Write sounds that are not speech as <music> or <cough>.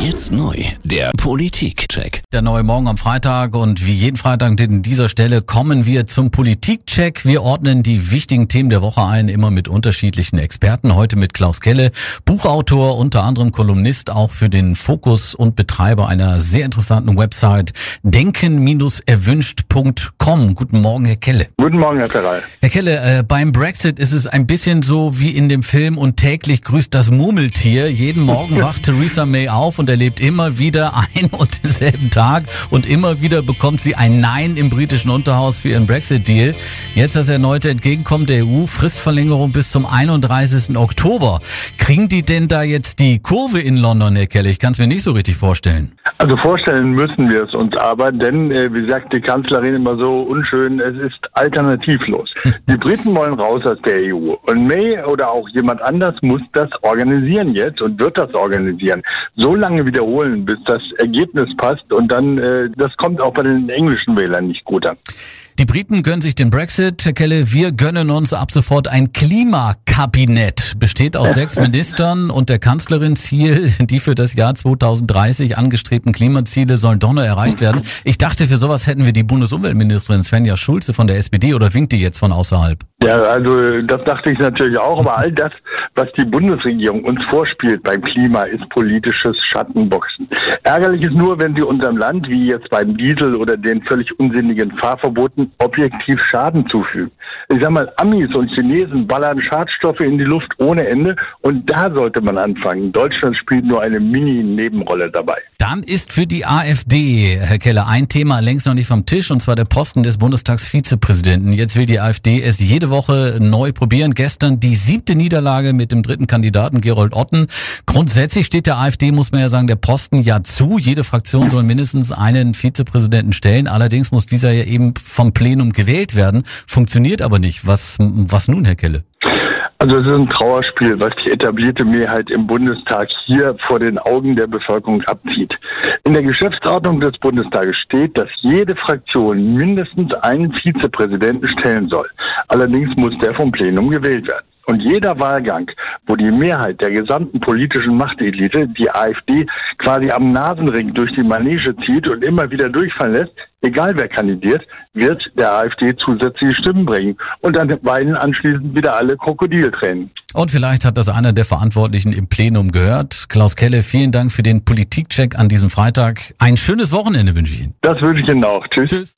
Jetzt neu, der Politikcheck. Der neue Morgen am Freitag und wie jeden Freitag an dieser Stelle kommen wir zum Politikcheck. Wir ordnen die wichtigen Themen der Woche ein, immer mit unterschiedlichen Experten. Heute mit Klaus Kelle, Buchautor, unter anderem Kolumnist, auch für den Fokus und Betreiber einer sehr interessanten Website denken-erwünscht.com. Guten Morgen, Herr Kelle. Guten Morgen, Herr Ferrei. Herr Kelle, äh, beim Brexit ist es ein bisschen so wie in dem Film und täglich grüßt das Murmeltier. Jeden Morgen <laughs> wacht Theresa May auf und erlebt immer wieder <laughs> ein und denselben Tag und immer wieder bekommt sie ein Nein im britischen Unterhaus für ihren Brexit-Deal. Jetzt das erneute Entgegenkommen der EU, Fristverlängerung bis zum 31. Oktober. Kriegen die denn da jetzt die Kurve in London, Herr Kelle? Ich kann es mir nicht so richtig vorstellen. Also vorstellen müssen wir es uns aber, denn äh, wie sagt die Kanzlerin immer so unschön, es ist alternativlos. <laughs> Die Briten wollen raus aus der EU und May oder auch jemand anders muss das organisieren jetzt und wird das organisieren. So lange wiederholen, bis das Ergebnis passt und dann, äh, das kommt auch bei den englischen Wählern nicht gut an. Die Briten gönnen sich den Brexit, Herr Kelle. Wir gönnen uns ab sofort ein Klimakabinett. Besteht aus sechs <laughs> Ministern und der Kanzlerin Ziel, die für das Jahr 2030 angestrebten Klimaziele sollen doch noch erreicht werden. Ich dachte, für sowas hätten wir die Bundesumweltministerin Svenja Schulze von der SPD oder winkt die jetzt von außerhalb? Ja, also das dachte ich natürlich auch, aber all das, was die Bundesregierung uns vorspielt beim Klima, ist politisches Schattenboxen. Ärgerlich ist nur, wenn sie unserem Land, wie jetzt beim Diesel oder den völlig unsinnigen Fahrverboten, objektiv Schaden zufügen. Ich sag mal, Amis und Chinesen ballern Schadstoffe in die Luft ohne Ende und da sollte man anfangen. Deutschland spielt nur eine Mini-Nebenrolle dabei. Dann ist für die AfD, Herr Keller, ein Thema längst noch nicht vom Tisch und zwar der Posten des Bundestagsvizepräsidenten. Jetzt will die AfD es jede Woche neu probieren. Gestern die siebte Niederlage mit dem dritten Kandidaten Gerold Otten. Grundsätzlich steht der AfD, muss man ja sagen, der Posten ja zu. Jede Fraktion soll mindestens einen Vizepräsidenten stellen. Allerdings muss dieser ja eben vom Plenum gewählt werden. Funktioniert aber nicht. Was, was nun, Herr Kelle? Also es ist ein Trauerspiel, was die etablierte Mehrheit im Bundestag hier vor den Augen der Bevölkerung abzieht. In der Geschäftsordnung des Bundestages steht, dass jede Fraktion mindestens einen Vizepräsidenten stellen soll. Allerdings muss der vom Plenum gewählt werden. Und jeder Wahlgang, wo die Mehrheit der gesamten politischen Machtelite die AfD quasi am Nasenring durch die Manege zieht und immer wieder durchfallen lässt, egal wer kandidiert, wird der AfD zusätzliche Stimmen bringen. Und dann weinen anschließend wieder alle Krokodiltränen. Und vielleicht hat das einer der Verantwortlichen im Plenum gehört. Klaus Kelle, vielen Dank für den Politikcheck an diesem Freitag. Ein schönes Wochenende wünsche ich Ihnen. Das wünsche ich Ihnen auch. Tschüss. Tschüss.